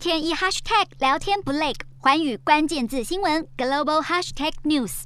天一 hashtag 聊天不累，寰宇关键字新闻 global hashtag news。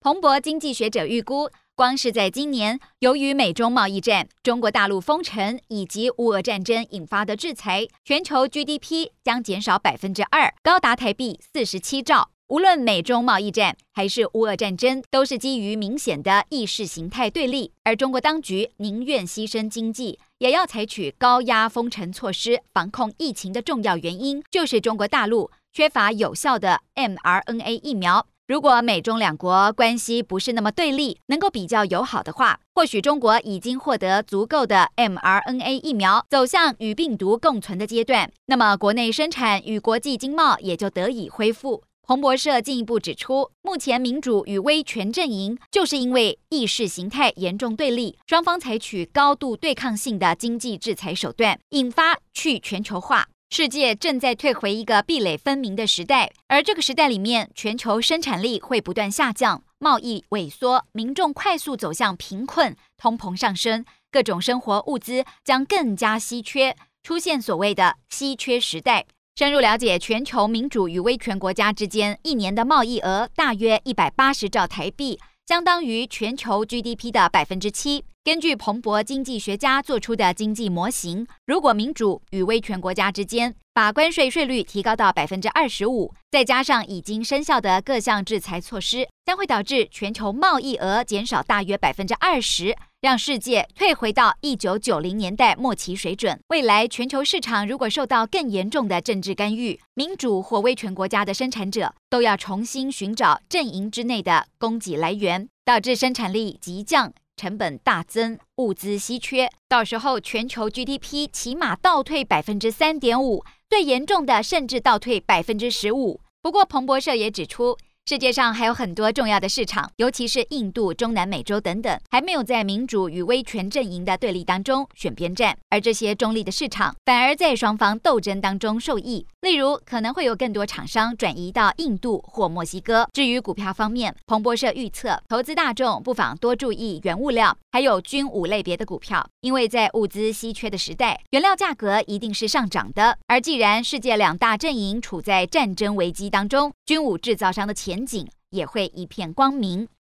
彭博经济学者预估，光是在今年，由于美中贸易战、中国大陆封城以及乌俄战争引发的制裁，全球 GDP 将减少百分之二，高达台币四十七兆。无论美中贸易战还是乌俄战争，都是基于明显的意识形态对立。而中国当局宁愿牺牲经济，也要采取高压封城措施防控疫情的重要原因，就是中国大陆缺乏有效的 mRNA 疫苗。如果美中两国关系不是那么对立，能够比较友好的话，或许中国已经获得足够的 mRNA 疫苗，走向与病毒共存的阶段，那么国内生产与国际经贸也就得以恢复。彭博社进一步指出，目前民主与威权阵营就是因为意识形态严重对立，双方采取高度对抗性的经济制裁手段，引发去全球化。世界正在退回一个壁垒分明的时代，而这个时代里面，全球生产力会不断下降，贸易萎缩，民众快速走向贫困，通膨上升，各种生活物资将更加稀缺，出现所谓的稀缺时代。深入了解全球民主与威权国家之间一年的贸易额，大约一百八十兆台币，相当于全球 GDP 的百分之七。根据彭博经济学家做出的经济模型，如果民主与威权国家之间把关税税率提高到百分之二十五，再加上已经生效的各项制裁措施，将会导致全球贸易额减少大约百分之二十。让世界退回到一九九零年代末期水准。未来全球市场如果受到更严重的政治干预，民主或威权国家的生产者都要重新寻找阵营之内的供给来源，导致生产力急降、成本大增、物资稀缺。到时候全球 GDP 起码倒退百分之三点五，最严重的甚至倒退百分之十五。不过，彭博社也指出，世界上还有很多重要的市场，尤其是印度、中南美洲等等，还没有在民主与威权阵营的对立当中选边站，而这些中立的市场反而在双方斗争当中受益。例如，可能会有更多厂商转移到印度或墨西哥。至于股票方面，彭博社预测，投资大众不妨多注意原物料，还有军武类别的股票，因为在物资稀缺的时代，原料价格一定是上涨的。而既然世界两大阵营处在战争危机当中，军武制造商的钱。前景也会一片光明。